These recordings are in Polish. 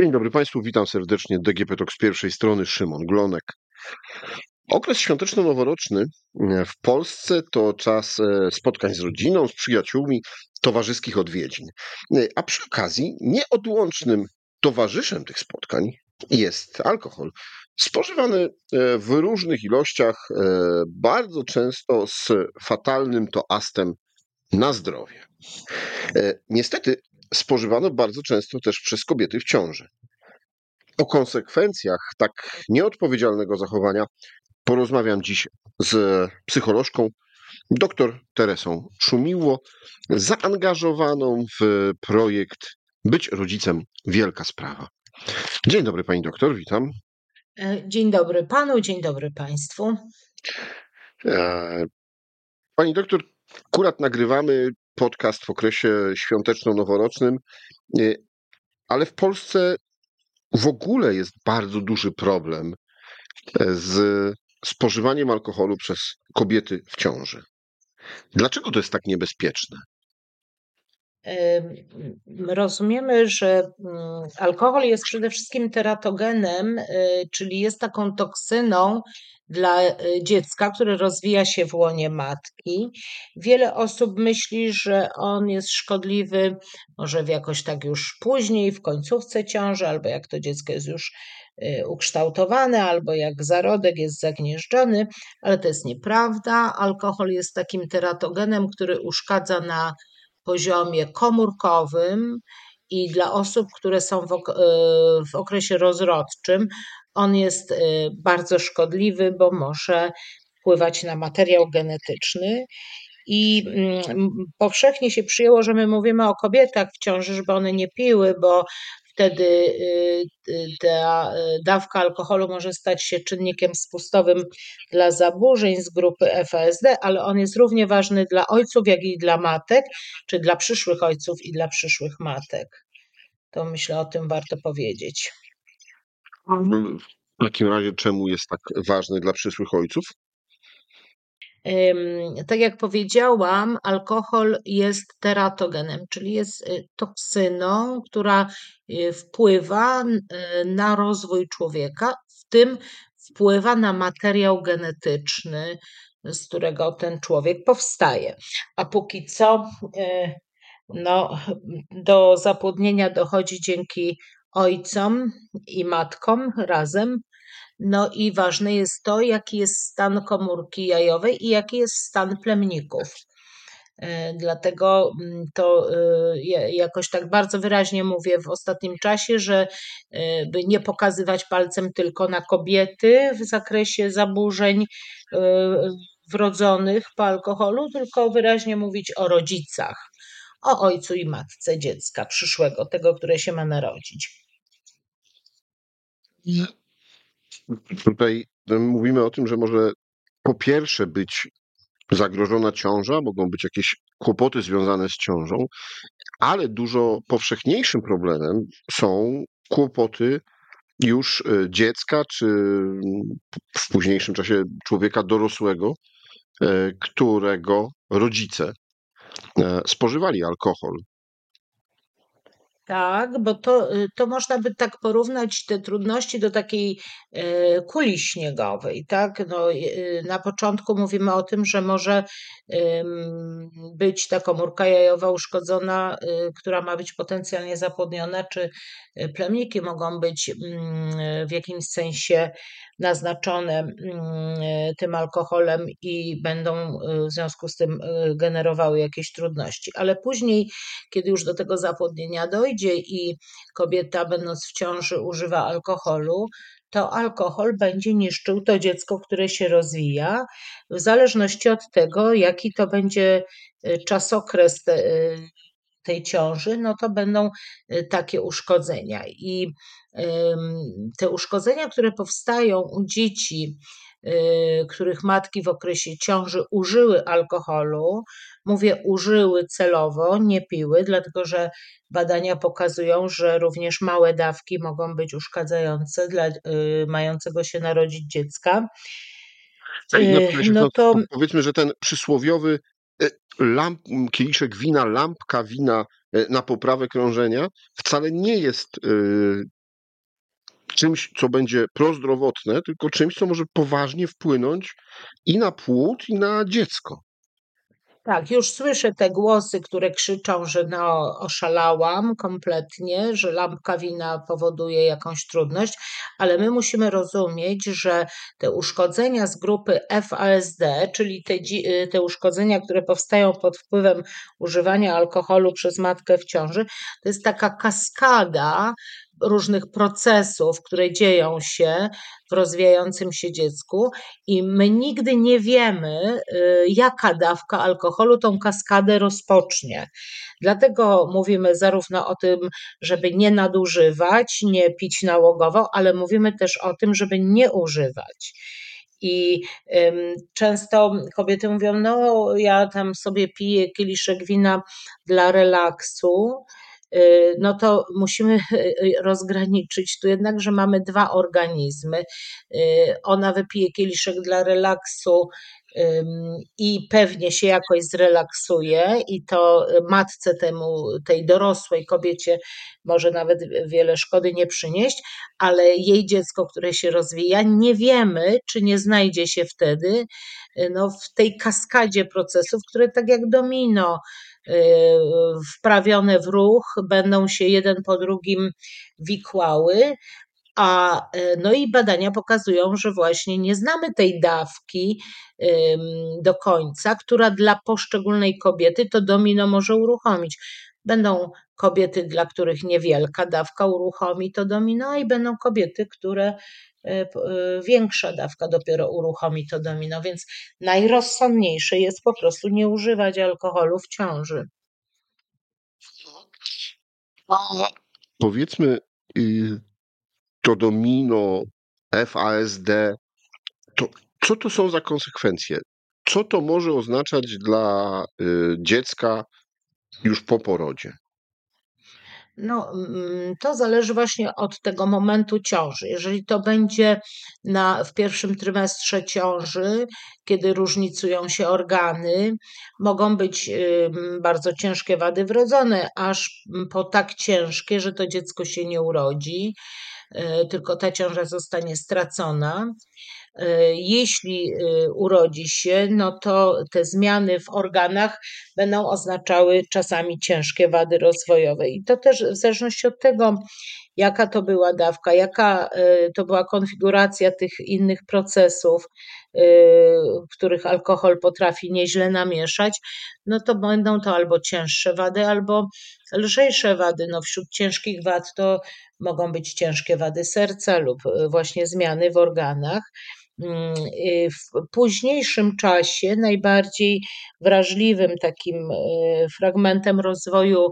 Dzień dobry Państwu, witam serdecznie. DGP Talk z pierwszej strony, Szymon Glonek. Okres świąteczno-noworoczny e, w Polsce to czas e, spotkań z rodziną, z przyjaciółmi, towarzyskich odwiedzin. E, a przy okazji nieodłącznym towarzyszem tych spotkań jest alkohol. Spożywany w różnych ilościach, bardzo często z fatalnym toastem na zdrowie. Niestety spożywano bardzo często też przez kobiety w ciąży. O konsekwencjach tak nieodpowiedzialnego zachowania porozmawiam dziś z psycholożką dr Teresą Szumiło, zaangażowaną w projekt Być rodzicem wielka sprawa. Dzień dobry pani doktor, witam. E, dzień dobry panu, dzień dobry państwu. E, pani doktor, akurat nagrywamy podcast w okresie świąteczno-noworocznym, y, ale w Polsce w ogóle jest bardzo duży problem e, z spożywaniem alkoholu przez kobiety w ciąży. Dlaczego to jest tak niebezpieczne? Rozumiemy, że mm, alkohol jest przede wszystkim teratogenem, y, czyli jest taką toksyną dla y, dziecka, które rozwija się w łonie matki. Wiele osób myśli, że on jest szkodliwy, może w jakoś tak już później, w końcówce ciąży, albo jak to dziecko jest już y, ukształtowane, albo jak zarodek jest zagnieżdżony, ale to jest nieprawda. Alkohol jest takim teratogenem, który uszkadza na poziomie komórkowym i dla osób, które są w, w okresie rozrodczym, on jest y, bardzo szkodliwy, bo może wpływać na materiał genetyczny. I mm, powszechnie się przyjęło, że my mówimy o kobietach w ciąży, żeby one nie piły, bo wtedy y, ta dawka alkoholu może stać się czynnikiem spustowym dla zaburzeń z grupy FASD, ale on jest równie ważny dla ojców, jak i dla matek, czy dla przyszłych ojców i dla przyszłych matek. To myślę o tym warto powiedzieć. W takim razie, czemu jest tak ważny dla przyszłych ojców? Tak jak powiedziałam, alkohol jest teratogenem, czyli jest y, toksyną, która y, wpływa y, na rozwój człowieka, w tym wpływa na materiał genetyczny, z którego ten człowiek powstaje. A póki co no, do zapłodnienia dochodzi dzięki ojcom i matkom razem. No i ważne jest to, jaki jest stan komórki jajowej i jaki jest stan plemników. E, dlatego mm, to e, jakoś tak bardzo wyraźnie mówię w ostatnim czasie, że e, by nie pokazywać palcem tylko na kobiety w zakresie zaburzeń wrodzonych po alkoholu, tylko wyraźnie mówić o rodzicach, o ojcu i matce dziecka przyszłego, tego, które się ma narodzić. Tutaj mówimy o tym, że może po pierwsze być zagrożona ciąża, mogą być jakieś kłopoty związane z ciążą, ale dużo powszechniejszym problemem są kłopoty już e, dziecka, czy w późniejszym czasie człowieka dorosłego, e, którego rodzice e, spożywali alkohol. Tak, bo to, y, to można by tak porównać te trudności do takiej e, kuli śniegowej, tak? No, y, na początku mówimy o tym, że może być ta komórka jajowa uszkodzona, y, która ma być potencjalnie zapłodniona, czy plemniki mogą być mm, w jakimś sensie naznaczone mm, tym alkoholem i będą w związku z tym generowały jakieś trudności. Ale później, kiedy już do tego zapłodnienia dojdzie, i kobieta, będąc w ciąży, używa alkoholu, to alkohol będzie niszczył to dziecko, które się rozwija, w zależności od tego, jaki to będzie czasokres tej ciąży, no to będą y, takie uszkodzenia. I te uszkodzenia, które powstają u dzieci, których matki w okresie ciąży użyły alkoholu, mówię użyły celowo, nie piły, dlatego że badania pokazują, że również małe dawki mogą być uszkadzające dla y, mającego się narodzić dziecka. Y, no to powiedzmy, że ten przysłowiowy y, lamp, kieliszek wina, lampka wina na poprawę krążenia wcale nie jest czymś, co będzie prozdrowotne, tylko czymś, co może poważnie wpłynąć i na płód, i na dziecko. Tak, już słyszę te głosy, które krzyczą, że no, oszalałam kompletnie, że lampka wina powoduje jakąś trudność, ale my musimy rozumieć, że te uszkodzenia z grupy FASD, czyli te, te uszkodzenia, które powstają pod wpływem używania alkoholu przez matkę w ciąży, to jest taka kaskada różnych procesów, które dzieją się w rozwijającym się dziecku, i my nigdy nie wiemy, y, jaka dawka alkoholu tą kaskadę rozpocznie. Dlatego mówimy zarówno o tym, żeby nie nadużywać, nie pić nałogowo, ale mówimy też o tym, żeby nie używać. I często kobiety mówią: No, ja tam sobie piję kieliszek wina dla relaksu, no to musimy y, rozgraniczyć tu jednak, że mamy dwa organizmy. Y, ona wypije kieliszek dla relaksu i pewnie się jakoś zrelaksuje i to matce temu, tej dorosłej kobiecie może nawet wiele szkody nie przynieść, ale jej dziecko, które się rozwija, nie wiemy, czy nie znajdzie się wtedy no, w tej kaskadzie procesów, które tak jak domino Y, wprawione w ruch, będą się jeden po drugim wikłały. A y, no i badania pokazują, że właśnie nie znamy tej dawki do końca, która dla poszczególnej kobiety to domino może uruchomić. Będą kobiety, dla których niewielka dawka uruchomi to domino, i będą kobiety, które E, e, większa dawka dopiero uruchomi to domino, więc najrozsądniejsze jest po prostu nie używać alkoholu w ciąży. Powiedzmy, y, to domino, FASD, to co to są za konsekwencje? Co to może oznaczać dla y, dziecka już po porodzie? No, mm, to zależy właśnie od tego momentu ciąży. Jeżeli to będzie na, w pierwszym trymestrze ciąży, kiedy różnicują się organy, mogą być bardzo ciężkie wady wrodzone, aż po tak ciężkie, że to dziecko się nie urodzi, y, tylko ta ciąża zostanie stracona. E, jeśli e, urodzi się, no to te zmiany w organach będą oznaczały czasami ciężkie wady rozwojowe. I to też w zależności od tego, jaka to była dawka, jaka e, to była konfiguracja tych innych procesów, w których alkohol potrafi nieźle namieszać, no to będą to albo cięższe wady, albo lżejsze wady. No wśród ciężkich wad to mogą być ciężkie wady serca lub właśnie zmiany w organach. Mm, y, w późniejszym czasie najbardziej wrażliwym takim y, fragmentem rozwoju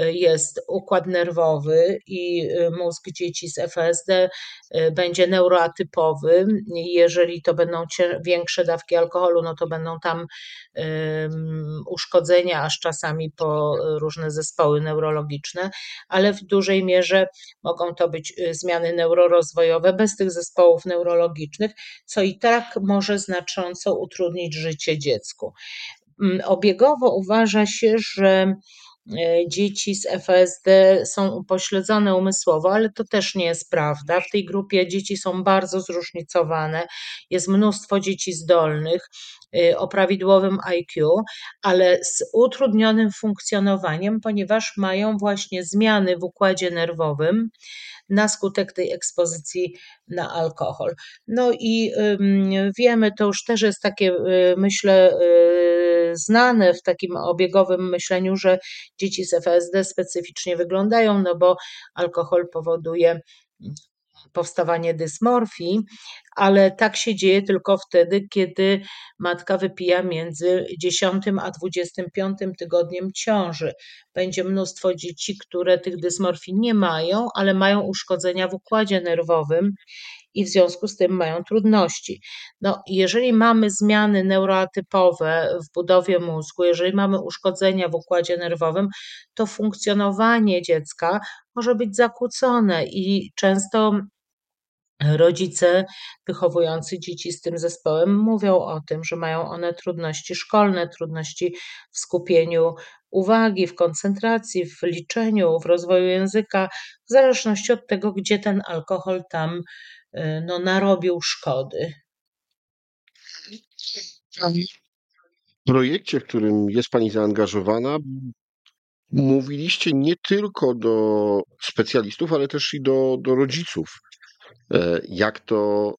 y, jest układ nerwowy i mózg dzieci z FSD będzie neuroatypowy. Jeżeli to będą większe dawki alkoholu, no to będą tam uszkodzenia, aż czasami po różne zespoły neurologiczne, ale w dużej mierze mogą to być zmiany neurorozwojowe bez tych zespołów neurologicznych, co i tak może znacząco utrudnić życie dziecku. Mm, obiegowo uważa się, że e, dzieci z FSD są upośledzone umysłowo, ale to też nie jest prawda. W tej grupie dzieci są bardzo zróżnicowane. Jest mnóstwo dzieci zdolnych e, o prawidłowym IQ, ale z utrudnionym funkcjonowaniem, ponieważ mają właśnie zmiany w układzie nerwowym na skutek tej ekspozycji na alkohol. No i wiemy, to już też jest takie, y, myślę, y, znane w takim obiegowym myśleniu, że dzieci z FSD specyficznie wyglądają, no bo alkohol powoduje powstawanie dysmorfii, ale tak się dzieje tylko wtedy, kiedy matka wypija między 10 a 25 tygodniem ciąży. Będzie mnóstwo dzieci, które tych dysmorfii nie mają, ale mają uszkodzenia w układzie nerwowym i w związku z tym mają trudności. No, jeżeli mamy zmiany neuroatypowe w budowie mózgu, jeżeli mamy uszkodzenia w układzie nerwowym, to funkcjonowanie dziecka może być zakłócone i często rodzice wychowujący dzieci z tym zespołem mówią o tym, że mają one trudności szkolne, trudności w skupieniu uwagi, w koncentracji, w liczeniu, w rozwoju języka, w zależności od tego, gdzie ten alkohol tam y, no, narobił szkody. W projekcie, w którym jest Pani zaangażowana, mówiliście nie tylko do specjalistów, ale też i do, do rodziców. E, jak to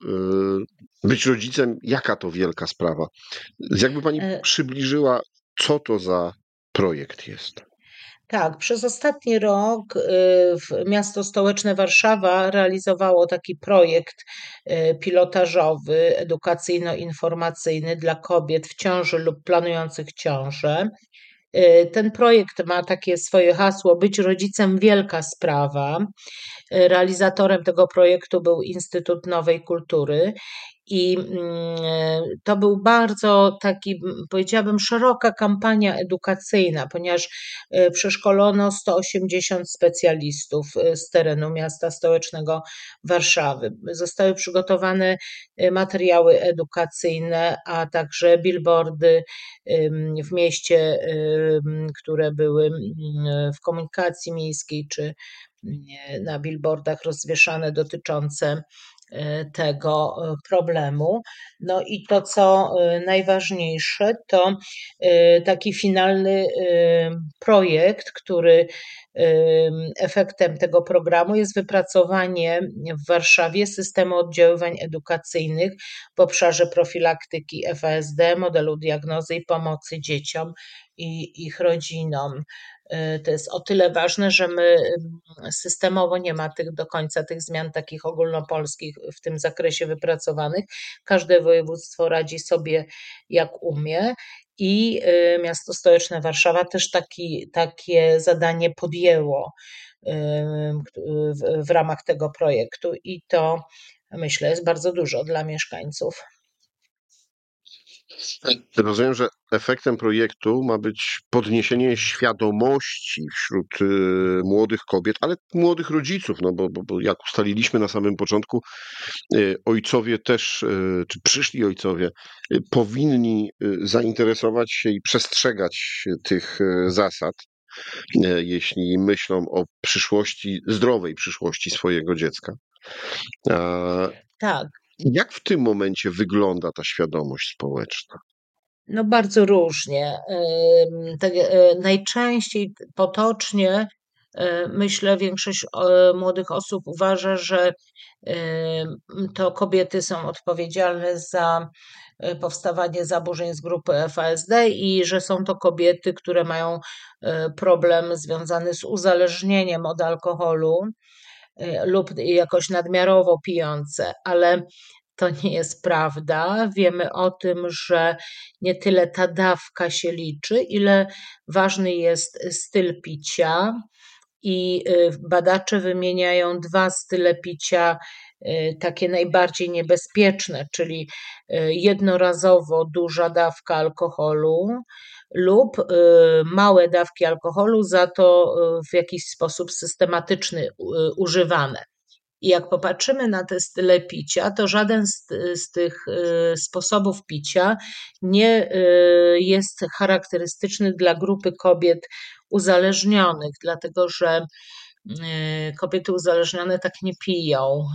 e, być rodzicem, jaka to wielka sprawa. Jakby Pani E- przybliżyła, co to za projekt jest? Tak, przez ostatni rok miasto stołeczne Warszawa realizowało taki projekt pilotażowy, edukacyjno-informacyjny dla kobiet w ciąży lub planujących ciążę. Y, Ten projekt ma takie swoje hasło: Być rodzicem wielka sprawa. Y, Realizatorem tego projektu był Instytut Nowej Kultury. I mm, to był bardzo taki, powiedziałabym, szeroka kampania edukacyjna, ponieważ y, przeszkolono 180 specjalistów y, z terenu miasta stołecznego Warszawy. Zostały przygotowane y, materiały edukacyjne, a także billboardy w mieście, które były mm, w komunikacji miejskiej czy mm, na billboardach rozwieszane dotyczące e, tego e, problemu. No i to, co e, najważniejsze, to e, taki finalny projekt, który em, efektem tego programu jest wypracowanie w Warszawie systemu oddziaływań edukacyjnych w obszarze profilaktyki FASD, modelu diagnozy i pomocy dzieciom i ich rodzinom. Y, To jest o tyle ważne, że my ym, systemowo nie ma tych do końca tych zmian takich ogólnopolskich w tym zakresie wypracowanych. Każde województwo radzi sobie jak umie. I y, miasto stołeczne Warszawa też taki, takie zadanie podjęło w, w ramach tego projektu, i to myślę jest bardzo dużo dla mieszkańców. Rozumiem, że efektem projektu ma być podniesienie świadomości wśród y, młodych kobiet, ale młodych rodziców, no bo, bo, bo jak ustaliliśmy na samym początku, y, ojcowie też, y, czy przyszli ojcowie, powinni zainteresować się i przestrzegać tych zasad, jeśli myślą o przyszłości, zdrowej przyszłości swojego dziecka. Tak. jak w tym momencie wygląda ta świadomość społeczna? No bardzo różnie. Tak, e, najczęściej potocznie e, myślę, większość e, młodych osób uważa, że to kobiety są odpowiedzialne za powstawanie zaburzeń z grupy FASD i że są to kobiety, które mają problem związany z uzależnieniem od alkoholu lub jakoś nadmiarowo pijące, ale to nie jest prawda. Wiemy o tym, że nie tyle ta dawka się liczy, ile ważny jest styl picia. I y, badacze wymieniają dwa style picia, y, takie najbardziej niebezpieczne, czyli y, jednorazowo duża dawka alkoholu lub małe dawki alkoholu, za to w jakiś sposób systematyczny używane. I jak popatrzymy na te style picia, to żaden z, z tych y, sposobów picia nie y, jest charakterystyczny dla grupy kobiet uzależnionych, dlatego że kobiety uzależnione tak nie piją,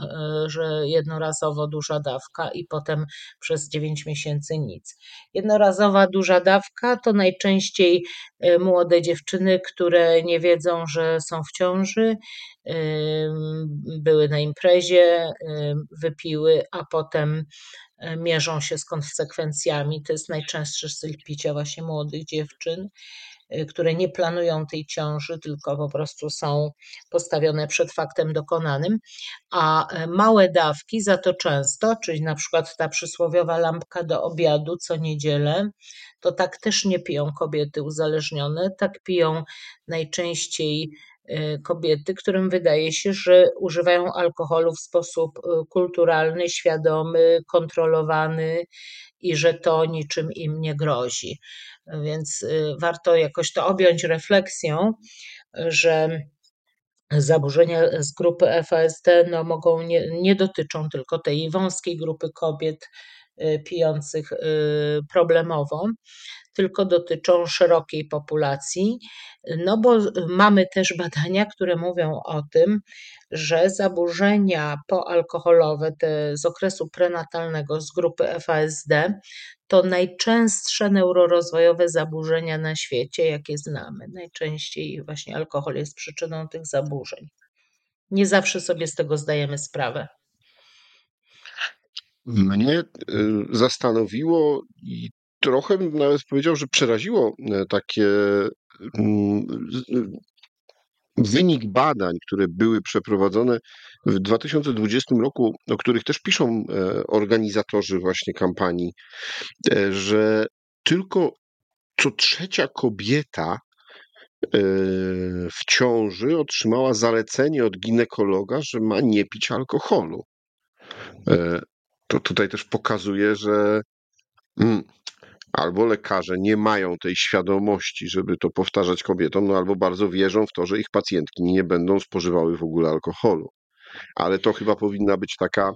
y, że jednorazowo duża dawka i potem przez 9 miesięcy nic. Jednorazowa duża dawka to najczęściej y, młode dziewczyny, które nie wiedzą, że są w ciąży, były na imprezie, wypiły, a potem mierzą się z konsekwencjami. To jest najczęstszy styl picia właśnie młodych dziewczyn, które nie planują tej ciąży, tylko po prostu są postawione przed faktem dokonanym. A e, małe dawki za to często, czyli na przykład ta przysłowiowa lampka do obiadu co niedzielę, to tak też nie piją kobiety uzależnione, tak piją najczęściej y, kobiety, którym wydaje się, że używają alkoholu w sposób y, kulturalny, świadomy, kontrolowany i że to niczym im nie grozi. Więc y, warto jakoś to objąć refleksją, że zaburzenia z grupy FASD no, mogą nie, nie dotyczą tylko tej wąskiej grupy kobiet y, pijących y, problemową, tylko dotyczą szerokiej populacji. No bo mamy też badania, które mówią o tym, że zaburzenia poalkoholowe te z okresu prenatalnego z grupy FASD to najczęstsze neurorozwojowe zaburzenia na świecie, jakie znamy. Najczęściej właśnie alkohol jest przyczyną tych zaburzeń. Nie zawsze sobie z tego zdajemy sprawę. Mnie y, zastanowiło i trochę nawet powiedział, że przeraziło e, takie mm, wynik badań, które były przeprowadzone w 2020 roku, o których też piszą e, organizatorzy właśnie kampanii, e, że tylko co trzecia kobieta w ciąży otrzymała zalecenie od ginekologa, że ma nie pić alkoholu. To tutaj też pokazuje, że mm, albo lekarze nie mają tej świadomości, żeby to powtarzać kobietom, no albo bardzo wierzą w to, że ich pacjentki nie będą spożywały w ogóle alkoholu. Ale to chyba powinna być taka,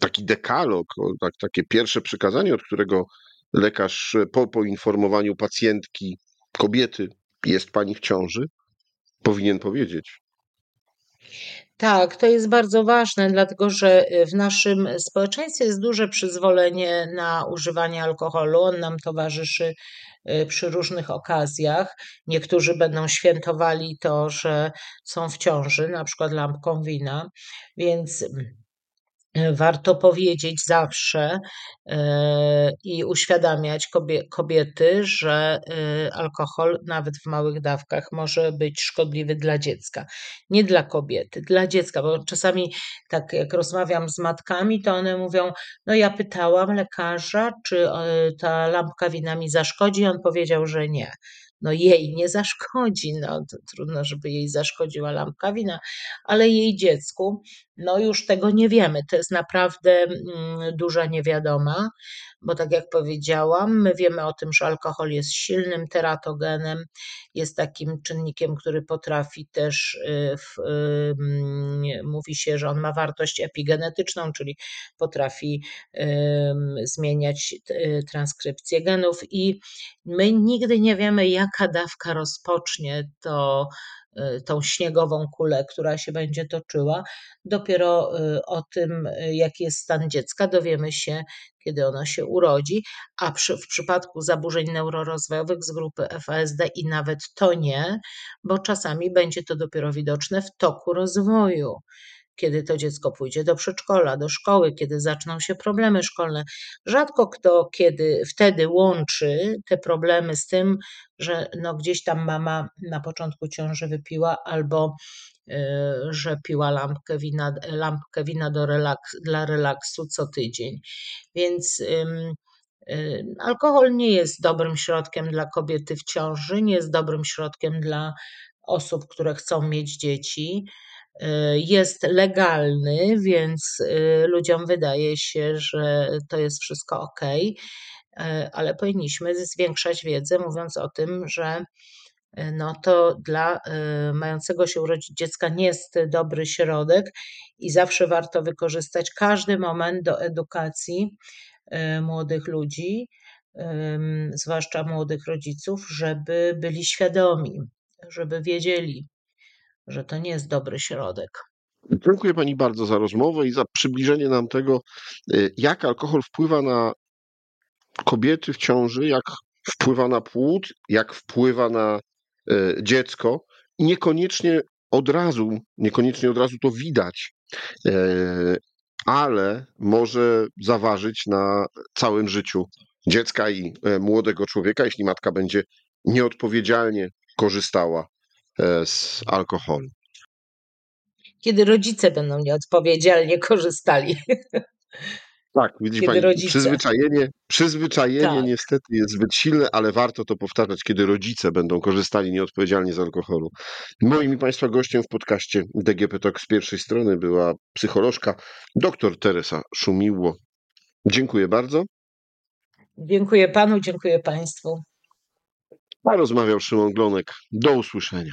taki dekalog, tak, takie pierwsze przykazanie, od którego lekarz po poinformowaniu pacjentki, kobiety, jest pani w ciąży, powinien powiedzieć. Tak, to jest bardzo ważne, dlatego że y, w naszym społeczeństwie jest duże przyzwolenie na używanie alkoholu. On nam towarzyszy y, przy różnych okazjach. Niektórzy będą świętowali to, że są w ciąży, na przykład lampką wina, więc warto powiedzieć zawsze e, i uświadamiać kobiety, że e, alkohol nawet w małych dawkach może być szkodliwy dla dziecka. Nie dla kobiety, dla dziecka, bo czasami tak jak rozmawiam z matkami, to one mówią: No, ja pytałam lekarza, czy e, ta lampka wina mi zaszkodzi, on powiedział, że nie no jej nie zaszkodzi, no trudno, żeby jej zaszkodziła lampka wina, ale jej dziecku, no już tego nie wiemy. To jest naprawdę mm, duża niewiadoma, bo tak jak powiedziałam, my wiemy o tym, że alkohol jest silnym teratogenem, jest takim czynnikiem, który potrafi też, y, w, mówi się, że on ma wartość epigenetyczną, czyli potrafi zmieniać y, transkrypcję genów i my nigdy nie wiemy, jaka dawka rozpocznie to Y, tą śniegową kulę, która się będzie toczyła. Dopiero y, o tym, y, jaki jest stan dziecka, dowiemy się, kiedy ono się urodzi, a przy, w przypadku zaburzeń neurorozwojowych z grupy FASD i nawet to nie, bo czasami będzie to dopiero widoczne w toku rozwoju kiedy to dziecko pójdzie do przedszkola, do szkoły, kiedy zaczną się problemy szkolne. Rzadko kto kiedy wtedy łączy te problemy z tym, że no gdzieś tam mama na początku ciąży wypiła albo y, że piła lampkę wina, lampkę wina do relaks, dla relaksu co tydzień. Więc ym, y, alkohol nie jest dobrym środkiem dla kobiety w ciąży, nie jest dobrym środkiem dla osób, które chcą mieć dzieci. Y, jest legalny, więc y, ludziom wydaje się, że to jest wszystko ok, ale powinniśmy zwiększać wiedzę, mówiąc o tym, że y, no to dla mającego się urodzić dziecka nie jest dobry środek i zawsze warto wykorzystać każdy moment do edukacji młodych ludzi, zwłaszcza młodych rodziców, żeby byli świadomi, żeby wiedzieli, że to nie jest dobry środek. Dziękuję Pani bardzo za rozmowę i za przybliżenie nam tego, y, jak alkohol wpływa na kobiety w ciąży, jak wpływa na płód, jak wpływa na y, dziecko. Niekoniecznie od razu, niekoniecznie od razu to widać, y, ale może zaważyć na całym życiu dziecka i młodego człowieka, jeśli matka będzie nieodpowiedzialnie korzystała z alkoholu. Kiedy rodzice będą nieodpowiedzialnie korzystali. Tak, widzi kiedy pani, rodzice. przyzwyczajenie, przyzwyczajenie tak. niestety jest zbyt silne, ale warto to powtarzać, kiedy rodzice będą korzystali nieodpowiedzialnie z alkoholu. Moim i Państwa gościem w podcaście DGP Talk z pierwszej strony była psycholożka dr Teresa Szumiło. Dziękuję bardzo. Dziękuję Panu, dziękuję Państwu. A rozmawiał Szymon Glonek. Do usłyszenia.